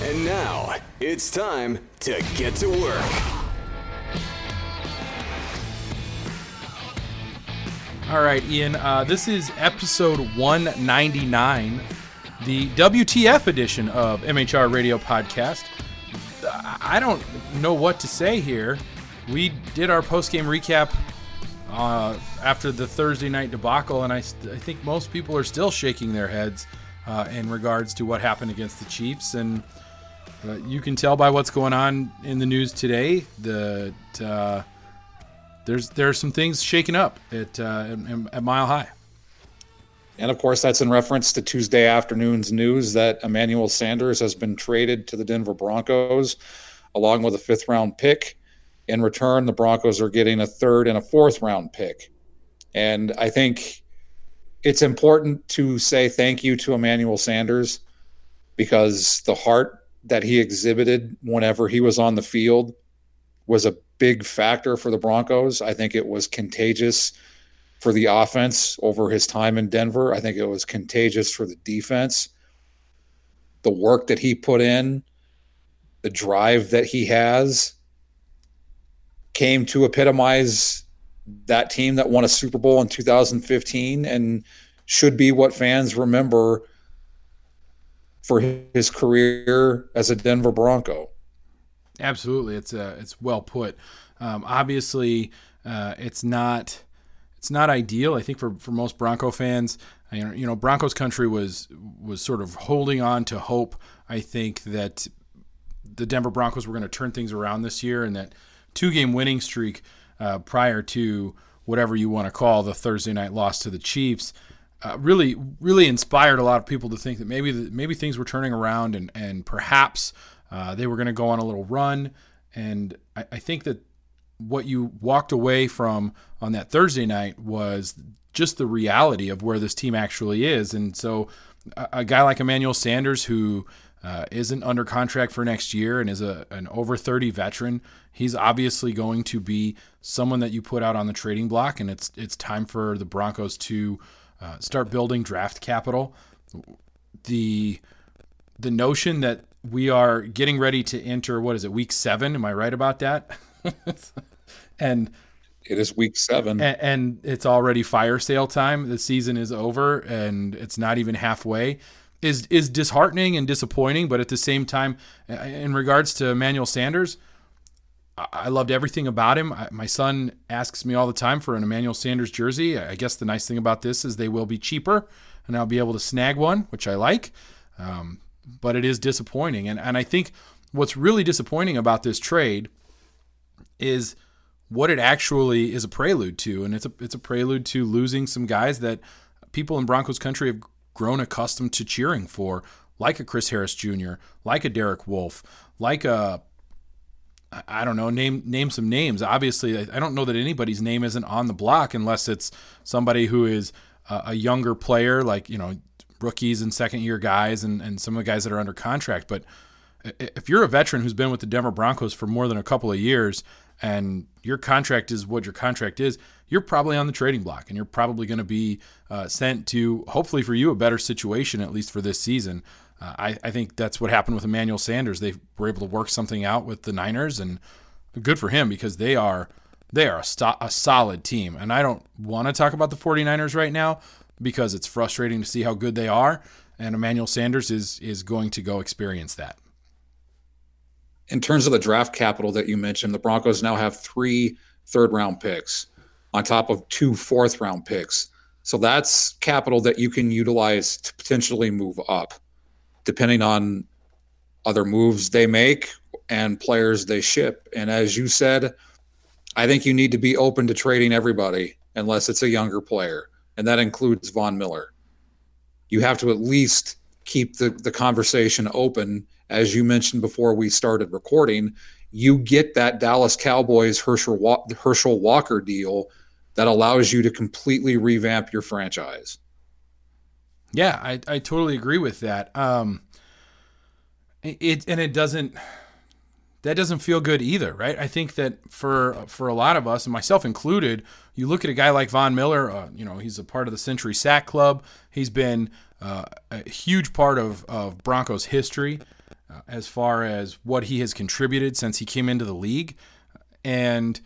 And now it's time to get to work. All right, Ian, uh, this is episode 199, the WTF edition of MHR Radio Podcast. I don't know what to say here. We did our post game recap uh, after the Thursday night debacle, and I, I, think most people are still shaking their heads uh, in regards to what happened against the Chiefs. And uh, you can tell by what's going on in the news today that uh, there's there are some things shaking up at, uh, at, at Mile High. And of course, that's in reference to Tuesday afternoon's news that Emmanuel Sanders has been traded to the Denver Broncos along with a fifth round pick. In return, the Broncos are getting a third and a fourth round pick. And I think it's important to say thank you to Emmanuel Sanders because the heart that he exhibited whenever he was on the field was a big factor for the Broncos. I think it was contagious for the offense over his time in Denver. I think it was contagious for the defense. The work that he put in, the drive that he has, came to epitomize that team that won a Super Bowl in 2015 and should be what fans remember for his career as a Denver Bronco. Absolutely, it's uh, it's well put. Um, obviously, uh, it's not it's not ideal. I think for, for most Bronco fans, you know, Broncos country was was sort of holding on to hope. I think that the Denver Broncos were going to turn things around this year, and that two game winning streak uh, prior to whatever you want to call the Thursday night loss to the Chiefs. Uh, really, really inspired a lot of people to think that maybe the, maybe things were turning around and and perhaps uh, they were going to go on a little run. And I, I, think that what you walked away from on that Thursday night was just the reality of where this team actually is. And so, a, a guy like Emmanuel Sanders, who uh, isn't under contract for next year and is a, an over 30 veteran, he's obviously going to be someone that you put out on the trading block, and it's it's time for the Broncos to uh, start building draft capital. The the notion that we are getting ready to enter what is it week seven? Am I right about that? and it is week seven, and, and it's already fire sale time. The season is over, and it's not even halfway is is disheartening and disappointing. But at the same time, in regards to Emmanuel Sanders, I loved everything about him. I, my son asks me all the time for an Emmanuel Sanders jersey. I guess the nice thing about this is they will be cheaper, and I'll be able to snag one, which I like. Um, but it is disappointing, and and I think what's really disappointing about this trade is what it actually is a prelude to, and it's a it's a prelude to losing some guys that people in Broncos country have grown accustomed to cheering for, like a Chris Harris Jr., like a Derek Wolfe, like a I don't know, name name some names. Obviously, I don't know that anybody's name isn't on the block unless it's somebody who is a, younger player, like you know rookies and second year guys, and and some of the guys that are under contract. But if you're a veteran who's been with the Denver Broncos for more than a couple of years, and your contract is what your contract is, you're probably on the trading block and you're probably going to be uh, sent to, hopefully for you, a better situation, at least for this season. Uh, I, I, think that's what happened with Emmanuel Sanders. They were able to work something out with the Niners, and good for him because they are they are a, st- a solid team. And I don't want to talk about the 49ers right now because it's frustrating to see how good they are. And Emmanuel Sanders is is going to go experience that in terms of the draft capital that you mentioned, the Broncos now have three third round picks on top of two fourth round picks. So that's capital that you can utilize to potentially move up, depending on other moves they make and players they ship. And as you said, I think you need to be open to trading everybody unless it's a younger player, and that includes Von Miller. You have to at least keep the, the conversation open as you mentioned before we started recording, you get that Dallas Cowboys Herschel, Herschel Walker deal that allows you to completely revamp your franchise. Yeah, I, I totally agree with that. Um, it and it doesn't that doesn't feel good either, right? I think that for for a lot of us, and myself included, you look at a guy like Von Miller. Uh, you know, he's a part of the Century Sack Club. He's been uh, a huge part of of Broncos history uh, as far as what he has contributed since he came into the league, and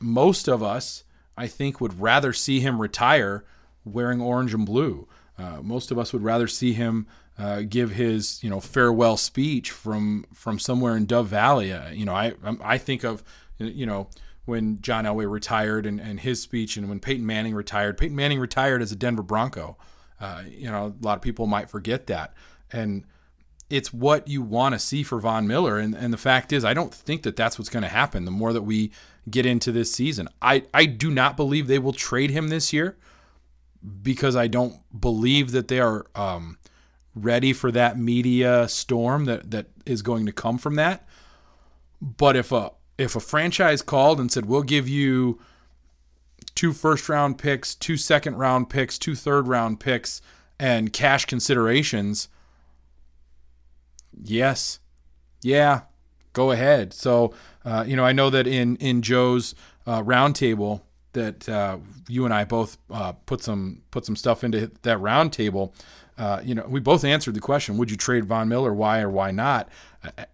most of us, I think, would rather see him retire wearing orange and blue. Uh, most of us would rather see him uh, give his you know farewell speech from from somewhere in Dove Valley. Uh, you know, I I think of you know when John Elway retired and, and his speech, and when Peyton Manning retired. Peyton Manning retired as a Denver Bronco. Uh, you know, a lot of people might forget that, and it's what you want to see for Von Miller. And and the fact is, I don't think that that's what's going to happen. The more that we get into this season, I I do not believe they will trade him this year because I don't believe that they are. Um, ready for that media storm that that is going to come from that. But if a if a franchise called and said we'll give you two first round picks, two second round picks, two third round picks, and cash considerations, yes, yeah, go ahead. So uh, you know I know that in in Joe's uh, roundtable that uh, you and I both uh, put some put some stuff into that roundtable uh, you know, we both answered the question: Would you trade Von Miller? Why or why not?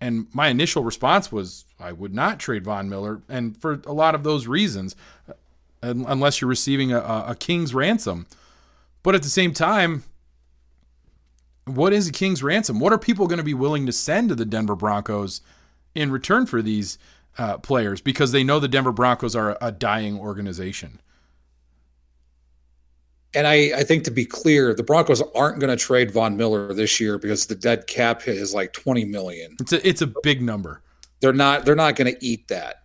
And my initial response was, I would not trade Von Miller, and for a lot of those reasons, uh, unless you're receiving a, a king's ransom. But at the same time, what is a king's ransom? What are people going to be willing to send to the Denver Broncos in return for these uh, players because they know the Denver Broncos are a dying organization? And I, I think to be clear, the Broncos aren't going to trade Von Miller this year because the dead cap hit is like 20 million. It's a it's a big number. They're not they're not going to eat that.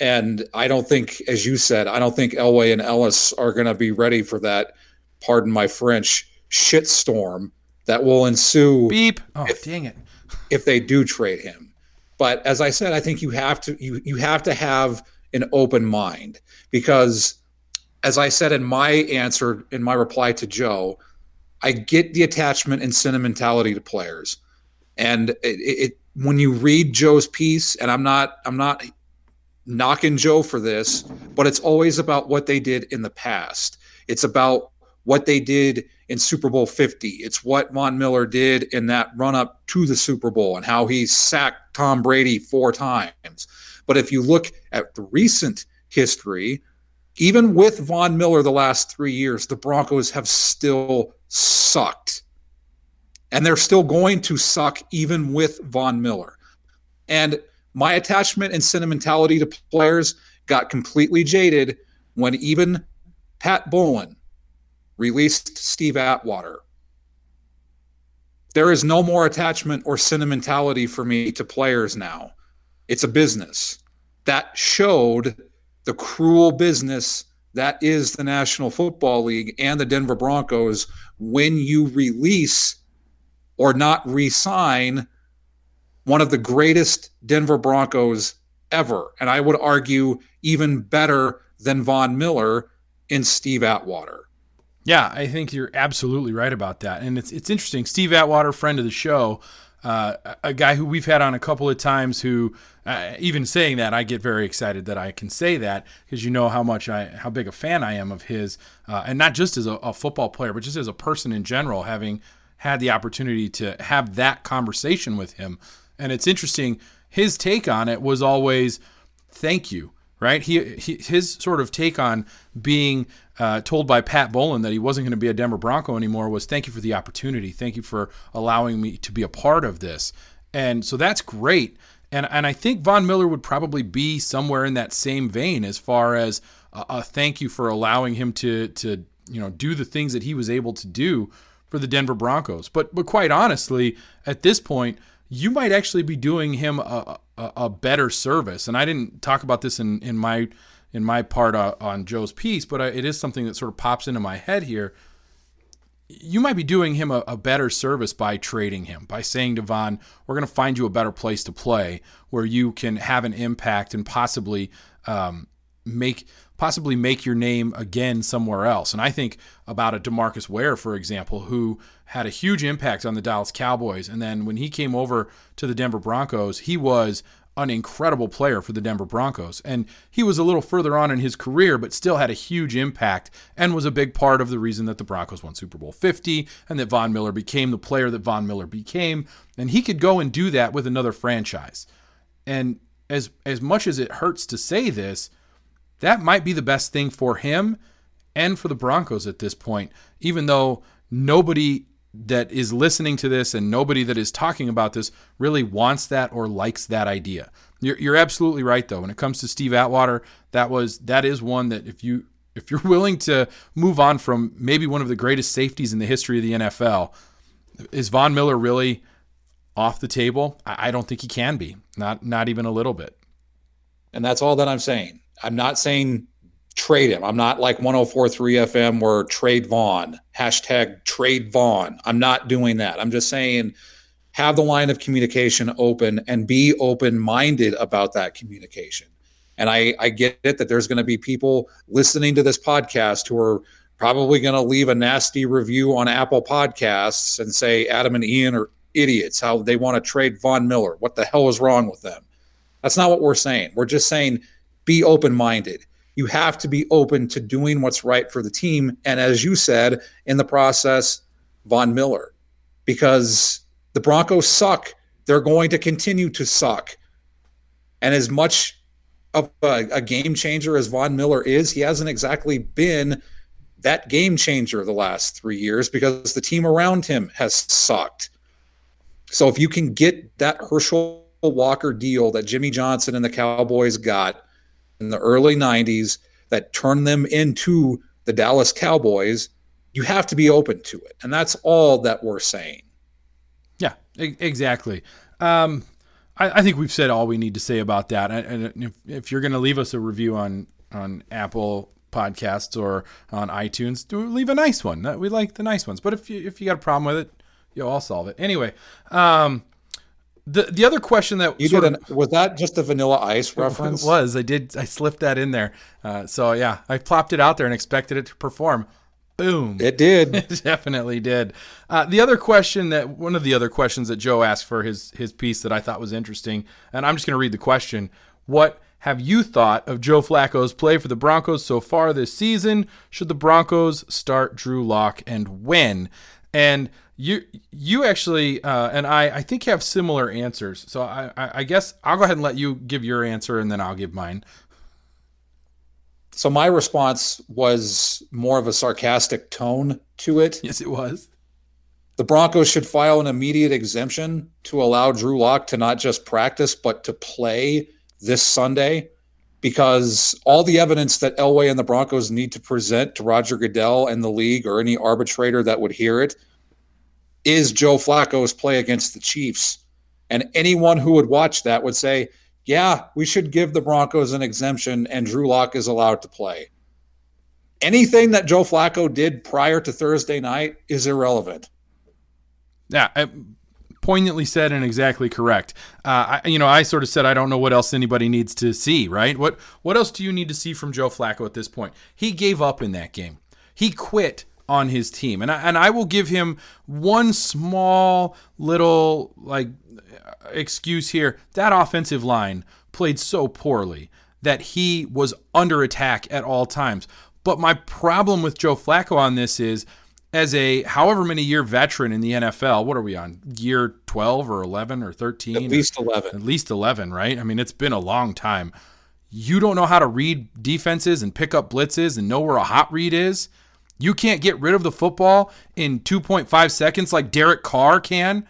And I don't think, as you said, I don't think Elway and Ellis are going to be ready for that. Pardon my French shitstorm that will ensue. Beep. Oh, if, dang it! if they do trade him, but as I said, I think you have to you you have to have an open mind because as I said in my answer, in my reply to Joe, I get the attachment and sentimentality to players. And it, it, when you read Joe's piece, and I'm not I'm not knocking Joe for this, but it's always about what they did in the past. It's about what they did in Super Bowl 50. It's what Von Miller did in that run up to the Super Bowl and how he sacked Tom Brady four times. But if you look at the recent history, even with Von Miller the last three years, the Broncos have still sucked. And they're still going to suck even with Von Miller. And my attachment and sentimentality to players got completely jaded when even Pat Bowlen released Steve Atwater. There is no more attachment or sentimentality for me to players now. It's a business. That showed the cruel business that is the National Football League and the Denver Broncos when you release or not re sign one of the greatest Denver Broncos ever. And I would argue even better than Von Miller in Steve Atwater. Yeah, I think you're absolutely right about that. And it's it's interesting. Steve Atwater, friend of the show, uh, a guy who we've had on a couple of times who uh, even saying that I get very excited that I can say that because you know how much I how big a fan I am of his uh, and not just as a, a, football player but just as a person in general having had the opportunity to have that conversation with him and it's interesting his take on it was always thank you right he, he his sort of take on being uh, told by Pat Bowlen that he wasn't going to be a Denver Bronco anymore was thank you for the opportunity. Thank you for allowing me to be a part of this. And so that's great. And, and I think Von Miller would probably be somewhere in that same vein as far as a, a thank you for allowing him to, to you know do the things that he was able to do for the Denver Broncos. But but quite honestly, at this point, you might actually be doing him a, a, a better service. And I didn't talk about this in, in my in my part uh, on Joe's piece, but it is something that sort of pops into my head here. you might be doing him a, a, better service by trading him, by saying to Von, we're going to find you a better place to play where you can have an impact and possibly um, make possibly make your name again somewhere else. And I think about a Demarcus Ware, for example, who had a huge impact on the Dallas Cowboys. And then when he came over to the Denver Broncos, he was an incredible player for the Denver Broncos. And he was a little further on in his career, but still had a huge impact and was a big part of the reason that the Broncos won Super Bowl 50 and that Von Miller became the player that Von Miller became. And he could go and do that with another franchise. And as as much as it hurts to say this, that might be the best thing for him and for the Broncos at this point, even though nobody that is listening to this and nobody that is talking about this really wants that or likes that idea. You're, you're absolutely right though. When it comes to Steve Atwater, that was that is one that if you if you're willing to move on from maybe one of the greatest safeties in the history of the NFL, is Von Miller really off the table? I, I don't think he can be. Not not even a little bit. And that's all that I'm saying. I'm not saying trade him. I'm not like 1043 FM where trade Von, hashtag trade Von. I'm not doing that. I'm just saying have the line of communication open and be open minded about that communication. And I, I get it that there's going to be people listening to this podcast who are probably going to leave a nasty review on Apple Podcasts and say Adam and Ian are idiots, how they want to trade Von Miller. What the hell is wrong with them? That's not what we're saying. We're just saying be open minded. You have to be open to doing what's right for the team. And as you said, in the process, Von Miller, because the Broncos suck. They're going to continue to suck. And as much of a, a, game changer as Von Miller is, he hasn't exactly been that game changer the last three years because the team around him has sucked. So if you can get that Herschel Walker deal that Jimmy Johnson and the Cowboys got in the early 90s that turned them into the Dallas Cowboys, you have to be open to it. And that's all that we're saying. Yeah, exactly. Um, I, I, think we've said all we need to say about that. And if, if you're going to leave us a review on, on Apple podcasts or on iTunes, do leave a nice one. We like the nice ones. But if you, if you got a problem with it, yo, I'll solve it. Anyway, um, the the other question that you did an, was that just a Vanilla Ice reference? It was. I did. I slipped that in there. Uh, so yeah, I plopped it out there and expected it to perform. Boom! It did. it definitely did. Uh, the other question that one of the other questions that Joe asked for his his piece that I thought was interesting, and I'm just going to read the question. What have you thought of Joe Flacco's play for the Broncos so far this season? Should the Broncos start Drew Lock and when? And you you actually uh, and I I think have similar answers. So I, I I guess I'll go ahead and let you give your answer and then I'll give mine. So my response was more of a sarcastic tone to it. Yes, it was. The Broncos should file an immediate exemption to allow Drew Lock to not just practice but to play this Sunday because all the evidence that Elway and the Broncos need to present to Roger Goodell and the league or any arbitrator that would hear it is Joe Flacco's play against the Chiefs. And anyone who would watch that would say, yeah, we should give the Broncos an exemption and Drew Lock is allowed to play. Anything that Joe Flacco did prior to Thursday night is irrelevant. Yeah, I, poignantly said and exactly correct. Uh, I, you know, I sort of said I don't know what else anybody needs to see. Right? What What else do you need to see from Joe Flacco at this point? He gave up in that game. He quit on his team. And I, and I will give him one small little like excuse here. That offensive line played so poorly that he was under attack at all times. But my problem with Joe Flacco on this is as a however many year veteran in the NFL, what are we on? Year 12 or 11 or 13? At least 11. At least 11, right? I mean, it's been a long time. You don't know how to read defenses and pick up blitzes and know where a hot read is. You can't get rid of the football in 2.5 seconds like Derek Carr can.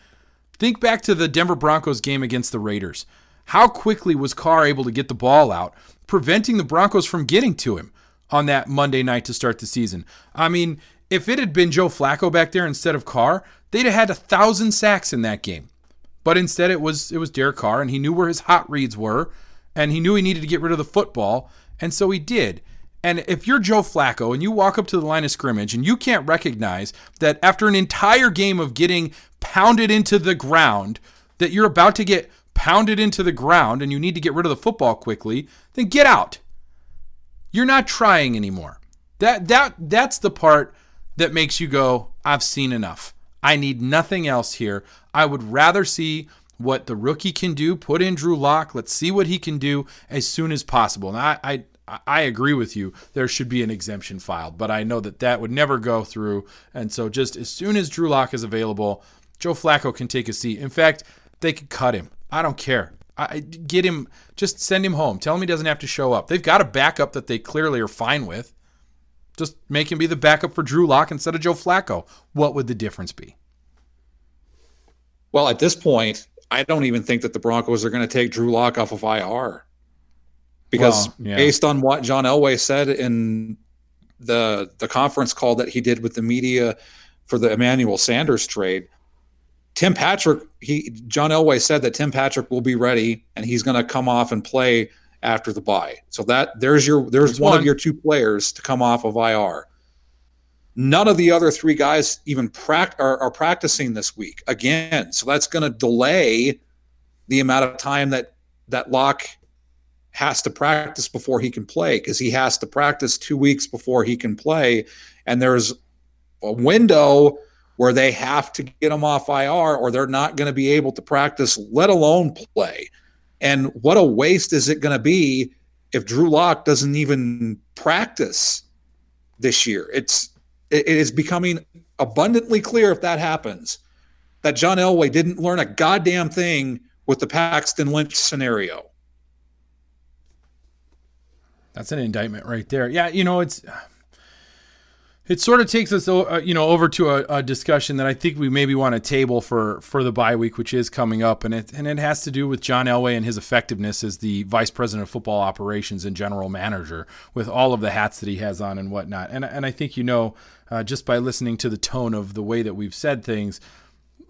Think back to the Denver Broncos game against the Raiders. How quickly was Carr able to get the ball out, preventing the Broncos from getting to him on that Monday night to start the season? I mean, if it had been Joe Flacco back there instead of Carr, they'd have had a thousand sacks in that game. But instead, it was it was Derek Carr, and he knew where his hot reads were, and he knew he needed to get rid of the football, and so he did. And if you're Joe Flacco and you walk up to the line of scrimmage and you can't recognize that after an entire game of getting pounded into the ground, that you're about to get pounded into the ground and you need to get rid of the football quickly, then get out. You're not trying anymore. That that that's the part that makes you go, I've seen enough. I need nothing else here. I would rather see what the rookie can do. Put in Drew Lock. Let's see what he can do as soon as possible. And I, I I agree with you. There should be an exemption filed, but I know that that would never go through. And so, just as soon as Drew Lock is available, Joe Flacco can take a seat. In fact, they could cut him. I don't care. I get him. Just send him home. Tell him he doesn't have to show up. They've got a backup that they clearly are fine with. Just make him be the backup for Drew Lock instead of Joe Flacco. What would the difference be? Well, at this point, I don't even think that the Broncos are going to take Drew Lock off of IR because well, yeah. based on what John Elway said in the the conference call that he did with the media for the Emmanuel Sanders trade, Tim Patrick, he John Elway said that Tim Patrick will be ready and he's going to come off and play after the bye. So that there's your there's one, one, of your two players to come off of IR. None of the other three guys even pract- are, are practicing this week again. So that's going to delay the amount of time that that Lock has to practice before he can play because he has to practice two weeks before he can play. And there's a window where they have to get him off IR or they're not going to be able to practice, let alone play. And what a waste is it going to be if Drew Lock doesn't even practice this year? It's it is becoming abundantly clear if that happens that John Elway didn't learn a goddamn thing with the Paxton Lynch scenario. That's an indictment right there. Yeah, you know, it's it sort of takes us, uh, you know, over to a, a, discussion that I think we maybe want to table for for the bye week, which is coming up, and it and it has to do with John Elway and his effectiveness as the vice president of football operations and general manager, with all of the hats that he has on and whatnot. And and I think you know, uh, just by listening to the tone of the way that we've said things,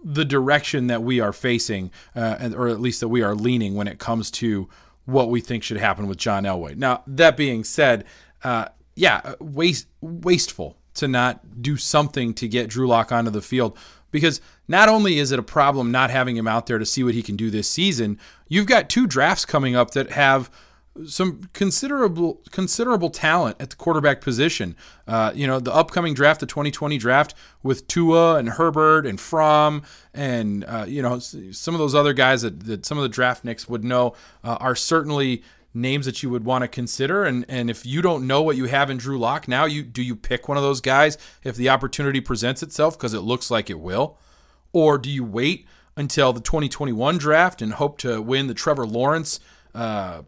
the direction that we are facing, uh, or at least that we are leaning when it comes to what we think should happen with John Elway. Now that being said. Uh, yeah, waste wasteful to not do something to get Drew Lock onto the field because not only is it a problem not having him out there to see what he can do this season, you've got two drafts coming up that have some considerable considerable talent at the quarterback position. Uh, you know, the upcoming draft, the 2020 draft with Tua and Herbert and Fromm and uh, you know some of those other guys that, that some of the draftniks would know uh, are certainly names that you would want to consider and and if you don't know what you have in Drew Lock now you do you pick one of those guys if the opportunity presents itself because it looks like it will? Or do you wait until the 2021 draft and hope to win the Trevor Lawrence uh,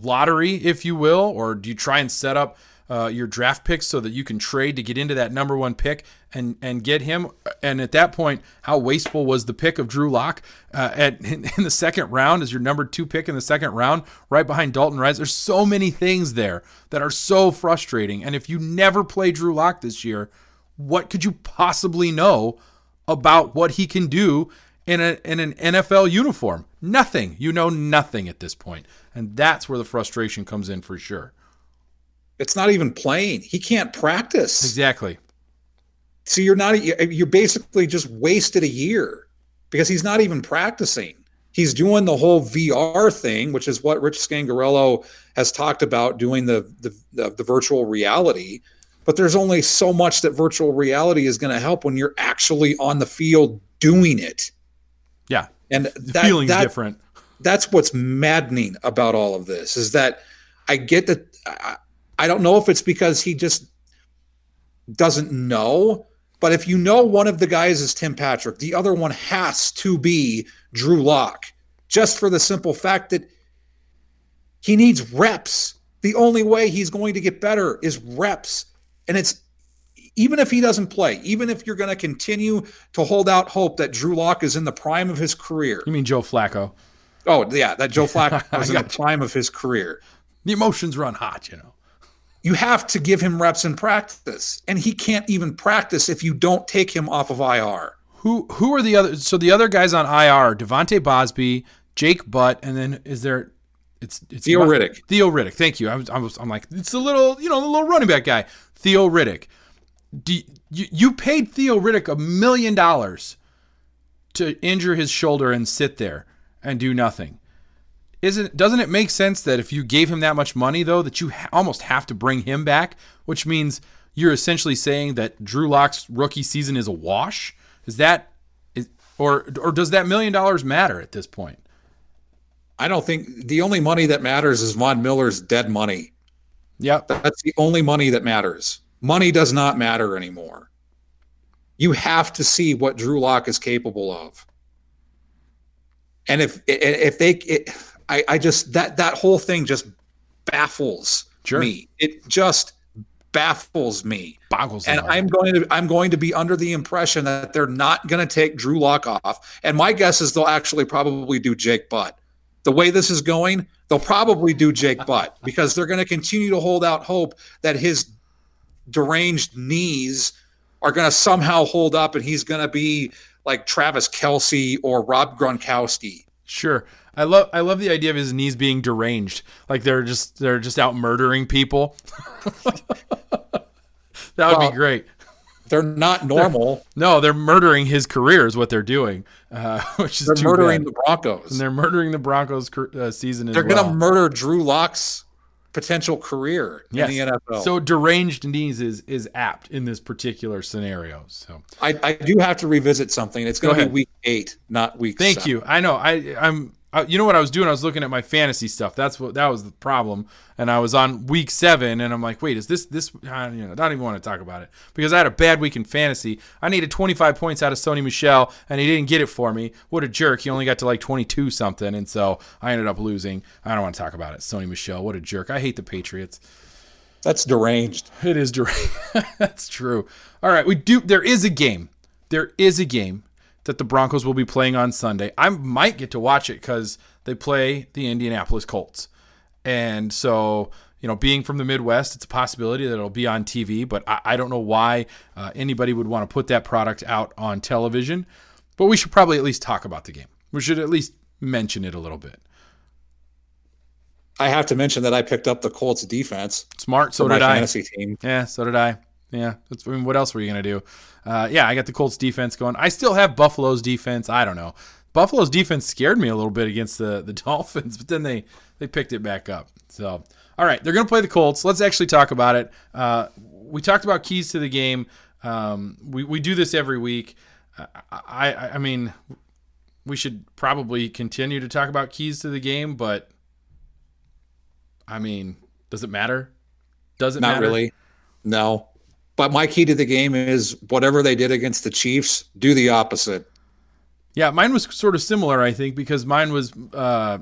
lottery if you will? Or do you try and set up uh, your draft picks so that you can trade to get into that number one pick and and get him. And at that point, how wasteful was the pick of Drew Lock uh, at in, in, the second round as your number two pick in the second round, right behind Dalton Risner? There's so many things there that are so frustrating. And if you never play Drew Lock this year, what could you possibly know about what he can do in a in an NFL uniform? Nothing. You know nothing at this point. And that's where the frustration comes in for sure. It's not even playing. He can't practice. Exactly. So you're not you're basically just wasted a year because he's not even practicing. He's doing the whole VR thing, which is what Rich Scangarello has talked about doing the the, the, the virtual reality. But there's only so much that virtual reality is going to help when you're actually on the field doing it. Yeah, and that, feeling's that, different. That's what's maddening about all of this is that I get that I, I don't know if it's because he just doesn't know, but if you know one of the guys is Tim Patrick, the other one has to be Drew Lock, just for the simple fact that he needs reps. The only way he's going to get better is reps. And it's even if he doesn't play, even if you're going to continue to hold out hope that Drew Lock is in the prime of his career. You mean Joe Flacco? Oh, yeah, that Joe Flacco was in the prime of his career. The emotions run hot, you know you have to give him reps in practice, and he can't even practice if you don't take him off of IR. Who who are the other? So the other guys on IR: Devonte Bosby, Jake Butt, and then is there It's it's Theo Riddick. Theo Riddick. Thank you. I was, I was I'm like it's a little you know the little running back guy. Theo Riddick. Do you, you, you paid Theo Riddick a million dollars to injure his shoulder and sit there and do nothing. Isn't doesn't it make sense that if you gave him that much money though that you ha- almost have to bring him back, which means you're essentially saying that Drew Lock's rookie season is a wash? Is that is, or or does that million dollars matter at this point? I don't think the only money that matters is Von Miller's dead money. yeah That's the only money that matters. Money does not matter anymore. You have to see what Drew Lock is capable of. And if if they it, I, I just that that whole thing just baffles Sure. me. It just baffles me. Boggles. And. I'm going to I'm going to be under the impression that they're not going to take Drew Lock off. And my guess is they'll actually probably do Jake Butt. The way this is going, they'll probably do Jake Butt because they're going to continue to hold out hope that his deranged knees are going to somehow hold up and he's going to be like Travis Kelce or Rob Gronkowski. Sure. I love I love the idea of his knees being deranged. Like they're just they're just out murdering people. that would Well, be great. They're not normal. No, they're murdering his career is what they're doing, uh, which is They're murdering bad. the Broncos. and they're murdering the Broncos uh, season as They're well. going to murder Drew Lock's potential career Yes. in the NFL. So deranged knees is is apt in this particular scenario. So I, I do have to revisit something. It's going Go to be week eight, not week. Thank seven. you. I know. I I'm. I, you know what I was doing? I was looking at my fantasy stuff. That's what that was the problem. And I was on week seven, and I'm like, wait, is this this? I, you know, I don't even want to talk about it because I had a bad week in fantasy. I needed 25 points out of Sony Michel, and he didn't get it for me. What a jerk! He only got to like 22 something, and so I ended up losing. I don't want to talk about it. Sony Michel, what a jerk! I hate the Patriots. That's deranged. It is deranged. That's true. All right, we do. There is a game. There is a game that the Broncos will be playing on Sunday. I might get to watch it because they play the Indianapolis Colts, and so you know, being from the Midwest, it's a possibility that it'll be on TV. But I, I don't know why uh, anybody would want to put that product out on television. But we should probably at least talk about the game. We should at least mention it a little bit. I have to mention that I picked up the Colts defense Smart. So my did I. fantasy team. Yeah, so did I. Yeah, that's. I mean, what else were you gonna do? Uh, yeah, I got the Colts defense going. I still have Buffalo's defense. I don't know. Buffalo's defense scared me a little bit against the the Dolphins, but then they they picked it back up. So, all right, they're gonna play the Colts. Let's actually talk about it. Uh, we talked about keys to the game. Um, we we do this every week. I, I I mean, we should probably continue to talk about keys to the game, but I mean, does it matter? Does it Not matter? really. No. But my key to the game is whatever they did against the Chiefs, do the opposite. Yeah, mine was sort of similar, I think, because mine was uh,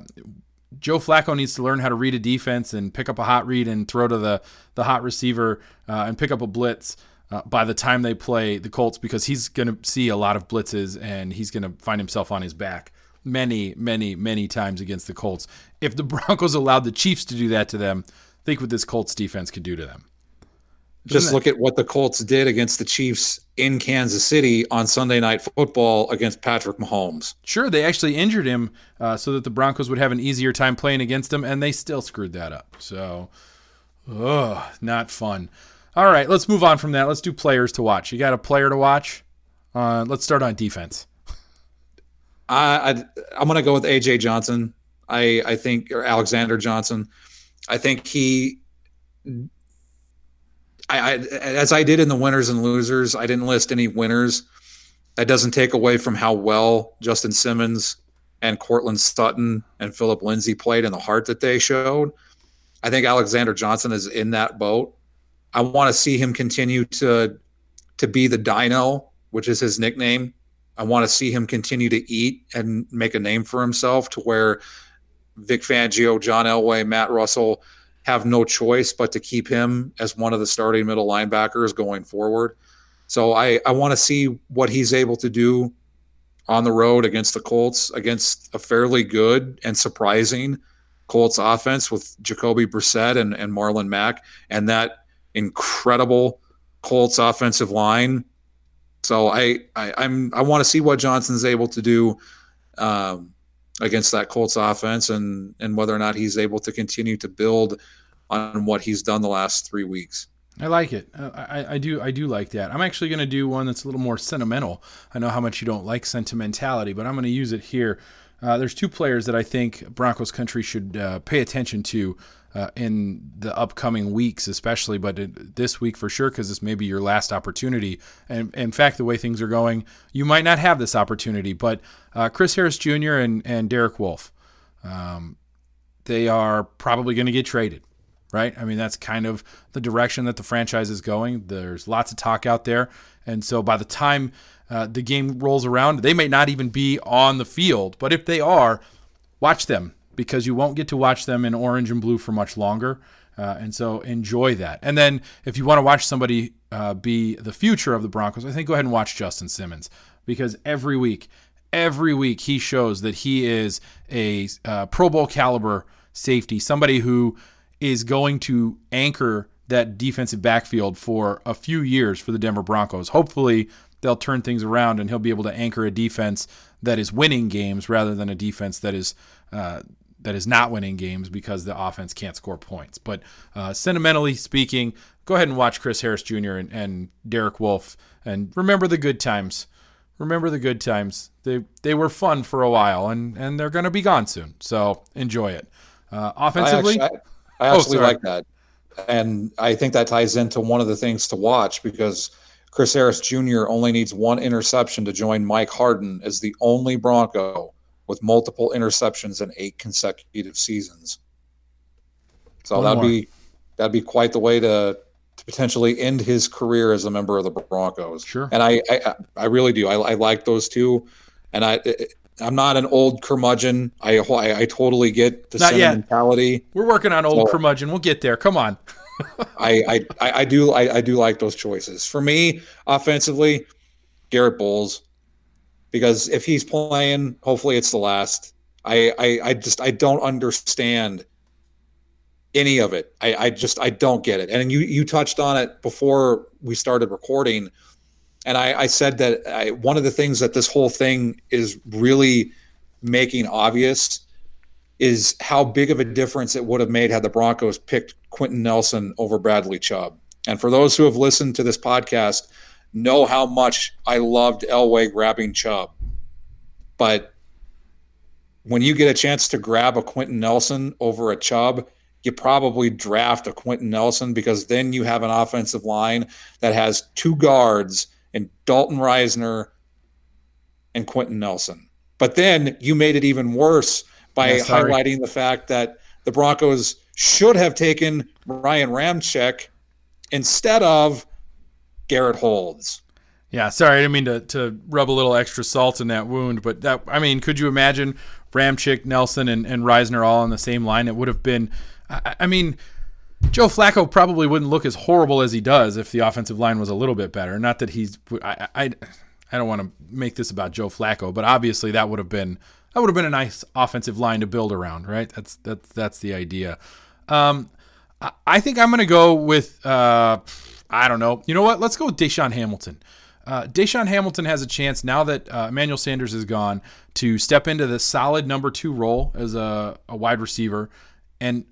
Joe Flacco needs to learn how to read a defense and pick up a hot read and throw to the the hot receiver uh, and pick up a blitz uh, by the time they play the Colts because he's going to see a lot of blitzes and he's going to find himself on his back many, many, many times against the Colts. If the Broncos allowed the Chiefs to do that to them, think what this Colts defense could do to them. Just it- look at what the Colts did against the Chiefs in Kansas City on Sunday Night Football against Patrick Mahomes. Sure, they actually injured him uh, so that the Broncos would have an easier time playing against him, and they still screwed that up. So, ugh, not fun. All right, let's move on from that. Let's do players to watch. You got a player to watch? Uh, let's start on defense. I, I I'm going to go with AJ Johnson. I I think or Alexander Johnson. I think he. I, I as I did in the winners and losers, I didn't list any winners. That doesn't take away from how well Justin Simmons and Courtland Sutton and Philip Lindsay played and the heart that they showed. I think Alexander Johnson is in that boat. I want to see him continue to to be the Dino, which is his nickname. I want to see him continue to eat and make a name for himself to where Vic Fangio, John Elway, Matt Russell have no choice but to keep him as one of the starting middle linebackers going forward. So I, I want to see what he's able to do on the road against the Colts, against a fairly good and surprising Colts offense with Jacoby Brissett and, and Marlon Mack and that incredible Colts offensive line. So I, I I'm I want to see what Johnson's able to do um, against that Colts offense and and whether or not he's able to continue to build on what he's done the last three weeks. I like it. Uh, I, I do. I do like that. I'm actually going to do one that's a little more sentimental. I know how much you don't like sentimentality, but I'm going to use it here. Uh, there's two players that I think Broncos country should uh, pay attention to uh, in the upcoming weeks, especially, but this week for sure, because this may be your last opportunity. And in fact, the way things are going, you might not have this opportunity. But uh, Chris Harris Jr. and, and Derek Wolfe, um, they are probably going to get traded right? I mean, that's kind of the direction that the franchise is going. There's lots of talk out there. And so by the time uh, the game rolls around, they may not even be on the field. But if they are, watch them because you won't get to watch them in orange and blue for much longer. Uh, and so enjoy that. And then if you want to watch somebody uh, be the future of the Broncos, I think go ahead and watch Justin Simmons because every week, every week he shows that he is a uh, Pro Bowl caliber safety, somebody who is going to anchor that defensive backfield for a few years for the Denver Broncos. Hopefully, they'll turn things around and he'll be able to anchor a defense that is winning games rather than a defense that is uh, that is not winning games because the offense can't score points. But uh, sentimentally speaking, go ahead and watch Chris Harris Jr. and, and Derek Wolfe and remember the good times. Remember the good times. They they were fun for a while and and they're going to be gone soon. So enjoy it. Uh, offensively. I actually, I oh, actually oh, like that. And I think that ties into one of the things to watch because Chris Harris Jr. only needs one interception to join Mike Harden as the only Bronco with multiple interceptions in eight consecutive seasons. So one that'd more. be that'd be quite the way to to potentially end his career as a member of the Broncos. Sure. And I I, I really do. I, I like those two. And I I'm not an old curmudgeon. I I, I totally get the. Yet. We're working on old so, curmudgeon. We'll get there. Come on. I, I I do I, I do like those choices. For me, offensively, Garrett Bolles, because if he's playing, hopefully it's the last. I I, I just I don't understand any of it. I, I just I don't get it. And you you touched on it before we started recording and I, I said that I, one of the things that this whole thing is really making obvious is how big of a difference it would have made had the Broncos picked Quenton Nelson over Bradley Chubb. And for those who have listened to this podcast, know how much I loved Elway grabbing Chubb. But when you get a chance to grab a Quenton Nelson over a Chubb, you probably draft a Quenton Nelson because then you have an offensive line that has two guards and Dalton Risner and Quenton Nelson. But then you made it even worse by yeah, highlighting the fact that the Broncos should have taken Ryan Ramczyk instead of Garrett Bolles. Yeah, sorry, I didn't mean to, to rub a little extra salt in that wound, but that I mean, could you imagine Ramczyk, Nelson, and, and Risner all on the same line? It would have been I, I mean, Joe Flacco probably wouldn't look as horrible as he does if the offensive line was a little bit better. Not that he's I I, I don't want to make this about Joe Flacco, but obviously that would have been that would have been a nice offensive line to build around, right? That's that's that's the idea. Um, I, I think I'm going to go with uh, I don't know. You know what? Let's go with DaeSean Hamilton. Uh, DaeSean Hamilton has a chance now that uh, Emmanuel Sanders is gone to step into the solid number two role as a, a wide receiver. And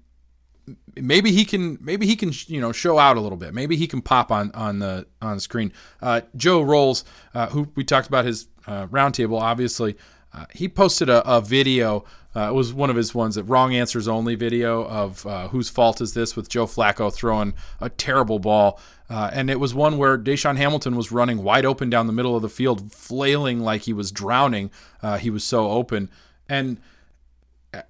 maybe he can maybe he can you know show out a little bit. Maybe he can pop on on the on the screen. Uh, Joe Rowles, uh, who we talked about his uh, roundtable, obviously, uh, he posted a, a video. Uh, it was one of his ones that wrong answers only video of whose fault is this with Joe Flacco throwing a terrible ball. And it was one where DaeSean Hamilton was running wide open down the middle of the field, flailing like he was drowning. he was so open. And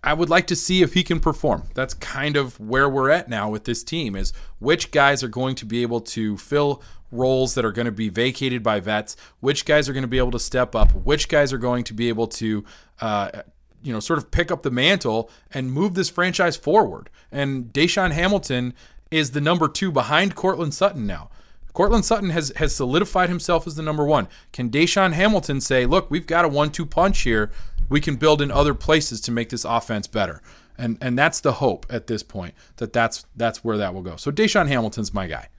I would like to see if he can perform. That's kind of where we're at now with this team is which guys are going to be able to fill roles that are going to be vacated by vets, which guys are going to be able to step up, which guys are going to be able to uh, you know, sort of pick up the mantle and move this franchise forward. And DaeSean Hamilton is the number two behind Courtland Sutton now. Courtland Sutton has has solidified himself as the number one. Can DaeSean Hamilton say, look, we've got a one-two punch here we can build in other places to make this offense better. And and that's the hope at this point that that's that's where that will go. So DaeSean Hamilton's my guy.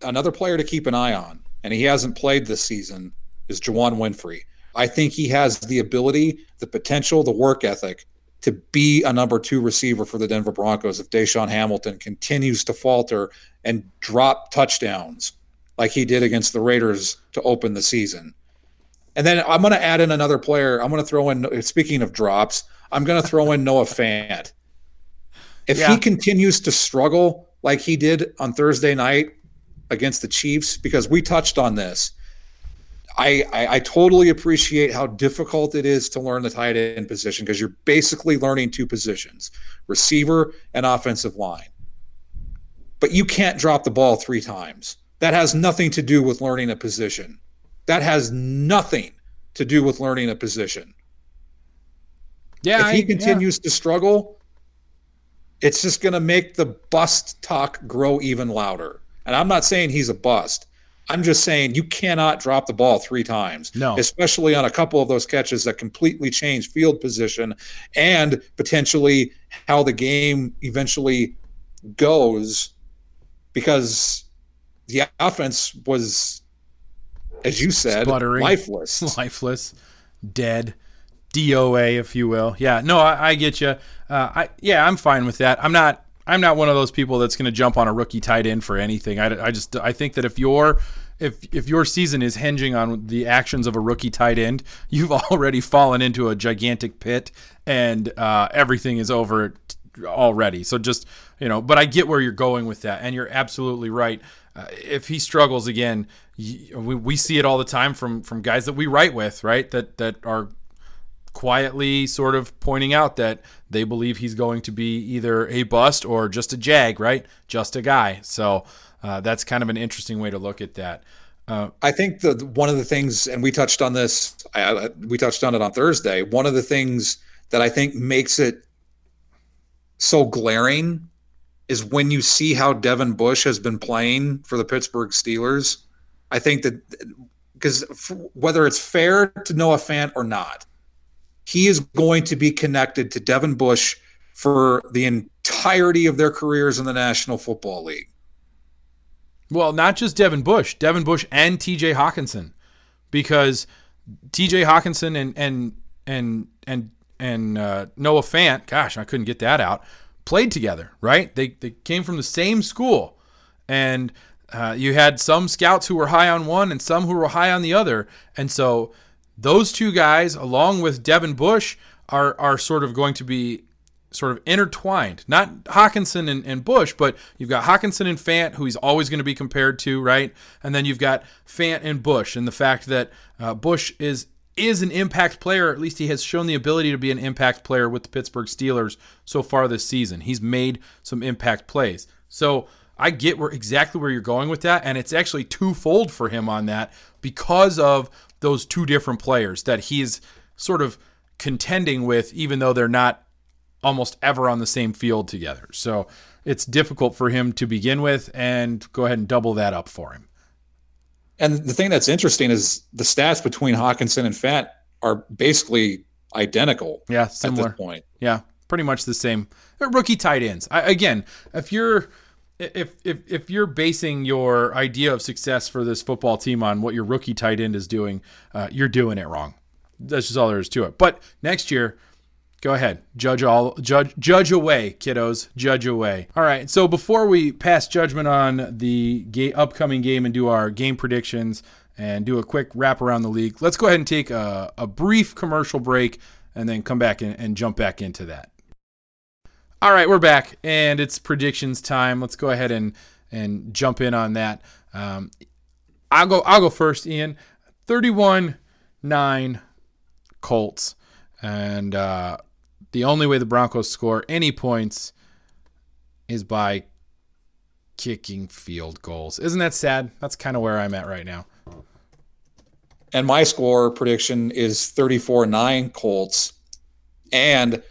Another player to keep an eye on, and he hasn't played this season, is Juwann Winfree. I think he has the ability, the potential, the work ethic to be a number two receiver for the Denver Broncos if DaeSean Hamilton continues to falter and drop touchdowns like he did against the Raiders to open the season. And then I'm going to add in another player. I'm going to throw in, speaking of drops, I'm going to throw in Noah Fant. If yeah. he continues to struggle like he did on Thursday night against the Chiefs, because we touched on this, I, I, I totally appreciate how difficult it is to learn the tight end position because you're basically learning two positions receiver and offensive line. But you can't drop the ball three times. That has nothing to do with learning a position. That has nothing to do with learning a position. Yeah. If he I, continues yeah. to struggle, it's just going to make the bust talk grow even louder. And I'm not saying he's a bust. I'm just saying you cannot drop the ball three times. No. Especially on a couple of those catches that completely change field position and potentially how the game eventually goes because the offense was, as you said, Sputtering, lifeless. Lifeless, dead. DOA, if you will. Yeah, no, I, I get you. Uh, I yeah, I'm fine with that. I'm not I'm not one of those people that's going to jump on a rookie tight end for anything. I, I just I think that if your if if your season is hinging on the actions of a rookie tight end, you've already fallen into a gigantic pit, and uh, everything is over already. So just you know, but I get where you're going with that, and you're absolutely right. Uh, if he struggles again, we, we see it all the time from from guys that we write with, right? That that are quietly sort of pointing out that they believe he's going to be either a bust or just a jag, right? Just a guy. So uh, that's kind of an interesting way to look at that. Uh, I think the one of the things, and we touched on this, I, we touched on it on Thursday. One of the things that I think makes it so glaring is when you see how Devin Bush has been playing for the Pittsburgh Steelers. I think that because whether it's fair to Noah Fant or not, he is going to be connected to Devin Bush for the entirety of their careers in the National Football League. Well, not just Devin Bush, Devin Bush and TJ Hockenson, because TJ Hockenson and and and and and uh, Noah Fant, gosh, I couldn't get that out, played together, right? They they came from the same school, and uh, you had some scouts who were high on one and some who were high on the other, and so those two guys, along with Devin Bush, are are sort of going to be sort of intertwined. Not Hockenson and, and, Bush, but you've got Hockenson and Fant, who he's always going to be compared to, right? And then you've got Fant and Bush, and the fact that uh, Bush is is an impact player. At least he has shown the ability to be an impact player with the Pittsburgh Steelers so far this season. He's made some impact plays. So I get where exactly where you're going with that, and it's actually twofold for him on that because of those two different players that he's sort of contending with, even though they're not almost ever on the same field together. So it's difficult for him to begin with, and go ahead and double that up for him. And the thing that's interesting is the stats between Hockenson and Fant are basically identical. Yeah, similar point. Yeah, pretty much the same. They're rookie tight ends. I, again, if you're if if if you're basing your idea of success for this football team on what your rookie tight end is doing, uh, you're doing it wrong. That's just all there is to it. But next year, go ahead, judge all, judge judge away, kiddos, judge away. All right. So before we pass judgment on the ga- upcoming game and do our game predictions and do a quick wrap around the league, let's go ahead and take a, a brief commercial break and then come back and, and jump back into that. All right, we're back, and it's predictions time. Let's go ahead and and jump in on that. Um, I'll go. I'll go first, Ian. Thirty-one nine Colts, and uh, the only way the Broncos score any points is by kicking field goals. Isn't that sad? That's kind of where I'm at right now. And my score prediction is 34 9 Colts. And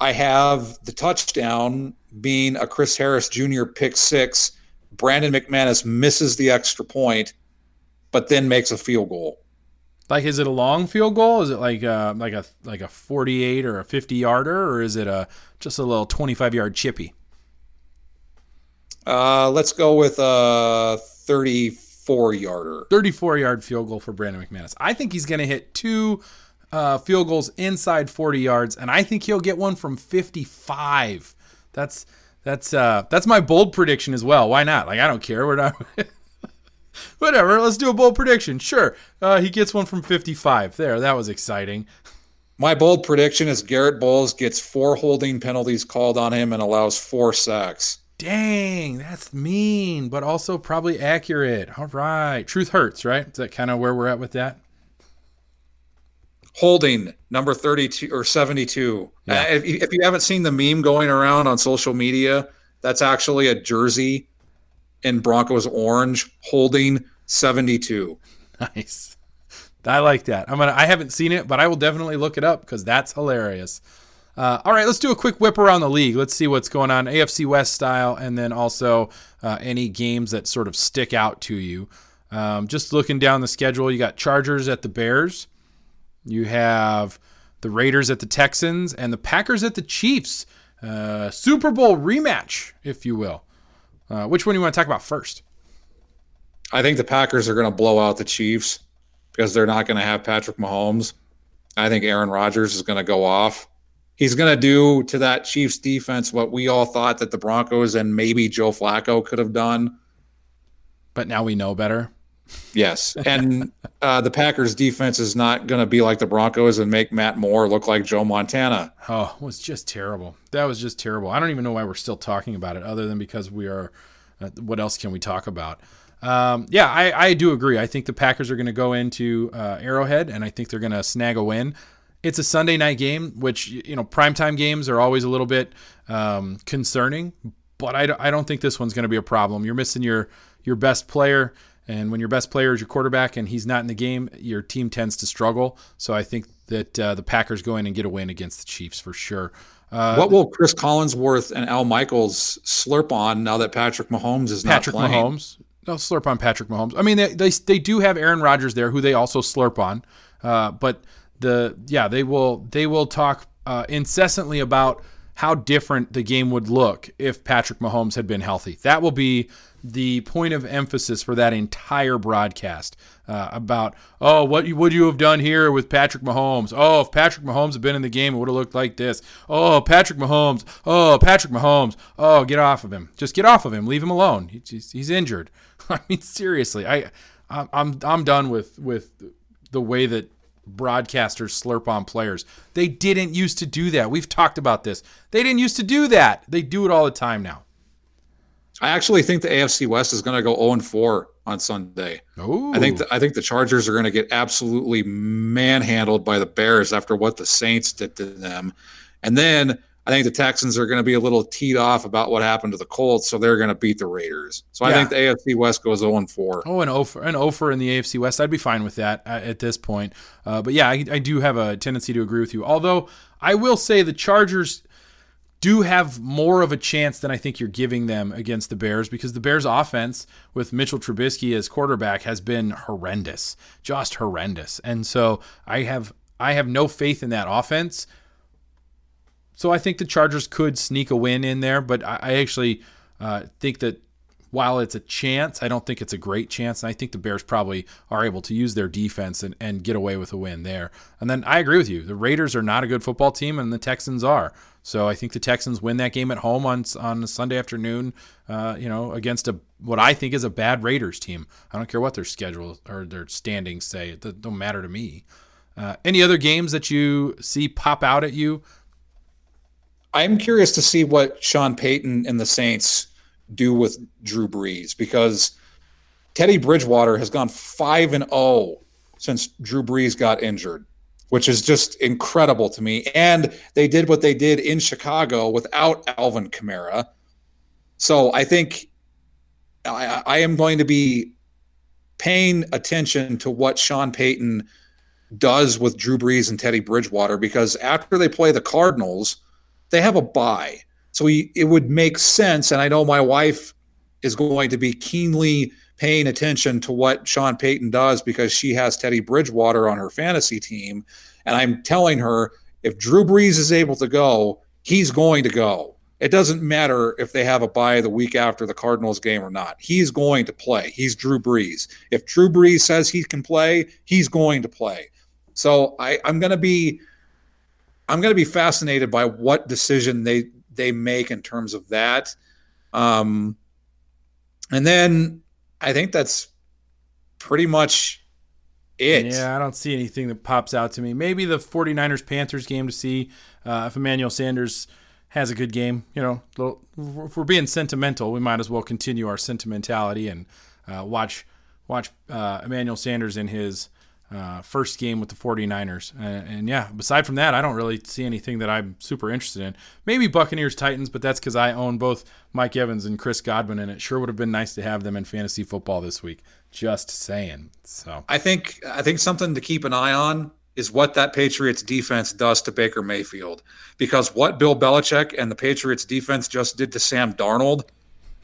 I have the touchdown being a Chris Harris Jr. pick six. Brandon McManus misses the extra point, but then makes a field goal. Like, is it a long field goal? Is it like a, like a like a forty-eight or a fifty yarder, or is it a just a little twenty-five yard chippy? Uh, let's go with a 34 yarder. 34 yard field goal for Brandon McManus. I think he's going to hit two uh, field goals inside 40 yards, and I think he'll get one from 55. That's that's uh, that's my bold prediction as well. Why not? Like I don't care. We're not. Whatever. Let's do a bold prediction. Sure. Uh, he gets one from 55. There. That was exciting. My bold prediction is Garrett Bolles gets four holding penalties called on him and allows four sacks. Dang, that's mean, but also probably accurate. All right. Truth hurts, right? Is that kind of where we're at with that? Holding number 32 or 72. Yeah. Uh, if, if you haven't seen the meme going around on social media, that's actually a jersey in Broncos orange holding 72. Nice. I like that. I'm gonna. I haven't seen it, but I will definitely look it up because that's hilarious. Uh, all right, let's do a quick whip around the league. Let's see what's going on AFC West style, and then also uh, any games that sort of stick out to you. Um, just looking down the schedule, you got Chargers at the Bears, you have the Raiders at the Texans, and the Packers at the Chiefs. Uh, Super Bowl rematch, if you will. Uh, which one do you want to talk about first? I think the Packers are going to blow out the Chiefs because they're not going to have Patrick Mahomes. I think Aaron Rodgers is going to go off. He's going to do to that Chiefs defense what we all thought that the Broncos and maybe Joe Flacco could have done. But now we know better. Yes. And uh, the Packers defense is not going to be like the Broncos and make Matt Moore look like Joe Montana. Oh, it was just terrible. That was just terrible. I don't even know why we're still talking about it other than because we are. Uh, what else can we talk about? Um, yeah, I, I, do agree. I think the Packers are going to go into uh, Arrowhead, and I think they're going to snag a win. It's a Sunday night game, which you know primetime games are always a little bit um, concerning, but I, I don't think this one's going to be a problem. You're missing your your best player, and when your best player is your quarterback and he's not in the game, your team tends to struggle. So I think that uh, the Packers go in and get a win against the Chiefs for sure. Uh, what will Chris Collinsworth and Al Michaels slurp on now that Patrick Mahomes is Patrick not playing? Patrick Mahomes they'll slurp on Patrick Mahomes. I mean, they, they, they do have Aaron Rodgers there, who they also slurp on. Uh, but the yeah, they will they will talk uh, incessantly about how different the game would look if Patrick Mahomes had been healthy. That will be the point of emphasis for that entire broadcast uh, about oh what would you have done here with Patrick Mahomes? Oh, if Patrick Mahomes had been in the game, it would have looked like this. Oh, Patrick Mahomes. Oh, Patrick Mahomes. Oh, get off of him. Just get off of him. Leave him alone. He's, he's injured. I mean, seriously, I I'm I'm done with with the way that broadcasters slurp on players. They didn't used to do that. We've talked about this. They didn't used to do that. They do it all the time now. I actually think the AFC West is going to go 0 4 on Sunday. Ooh. I think the, I think the Chargers are going to get absolutely manhandled by the Bears after what the Saints did to them. And then I think the Texans are going to be a little teed off about what happened to the Colts, so they're going to beat the Raiders. So I think the AFC West goes 0 4. Oh, an offer, an offer in the AFC West. I'd be fine with that at, at this point. Uh, but yeah, I, I do have a tendency to agree with you. Although I will say the Chargers do have more of a chance than I think you're giving them against the Bears because the Bears offense with Mitchell Trubisky as quarterback has been horrendous, just horrendous. And so I have I have no faith in that offense so I think the Chargers could sneak a win in there, but I, I actually uh, think that while it's a chance, I don't think it's a great chance. And I think the Bears probably are able to use their defense and, and get away with a win there. And then I agree with you. The Raiders are not a good football team, and the Texans are. So I think the Texans win that game at home on on Sunday afternoon, uh, you know, against a what I think is a bad Raiders team. I don't care what their schedule or their standings say; it don't matter to me. Uh, any other games that you see pop out at you I'm curious to see what Sean Payton and the Saints do with Drew Brees because Teddy Bridgewater has gone 5 and 0 since Drew Brees got injured, which is just incredible to me. And they did what they did in Chicago without Alvin Kamara. So I think I, I am going to be paying attention to what Sean Payton does with Drew Brees and Teddy Bridgewater because after they play the Cardinals – they have a bye. So he, it would make sense. And I know my wife is going to be keenly paying attention to what Sean Payton does because she has Teddy Bridgewater on her fantasy team. And I'm telling her if Drew Brees is able to go, he's going to go. it doesn't matter if they have a bye the week after the Cardinals game or not. He's going to play. He's Drew Brees. If Drew Brees says he can play, he's going to play. So I, I'm going to be I'm going to be fascinated by what decision they they make in terms of that. Um, and then I think that's pretty much it. Yeah, I don't see anything that pops out to me. Maybe the 49ers Panthers game to see uh, if Emmanuel Sanders has a good game. You know, if we're being sentimental, we might as well continue our sentimentality and uh, watch watch uh, Emmanuel Sanders in his uh, first game with the 49ers. And, and, yeah, aside from that, I don't really see anything that I'm super interested in. Maybe Buccaneers Titans, but that's because I own both Mike Evans and Chris Godwin, and it sure would have been nice to have them in fantasy football this week. Just saying. So I think I think something to keep an eye on is what that Patriots defense does to Baker Mayfield. Because what Bill Belichick and the Patriots defense just did to Sam Darnold.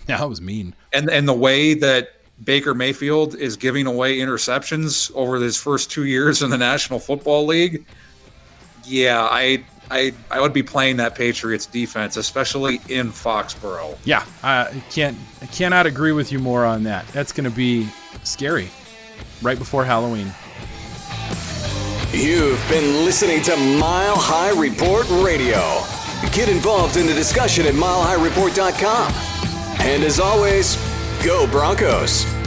Yeah, that was mean. And and the way that Baker Mayfield is giving away interceptions over his first two years in the National Football League. Yeah, I I I would be playing that Patriots defense, especially in Foxborough. Yeah, I can't I cannot agree with you more on that. That's going to be scary right before Halloween. You've been listening to Mile High Report Radio. Get involved in the discussion at milehighreport.com. And as always, go Broncos.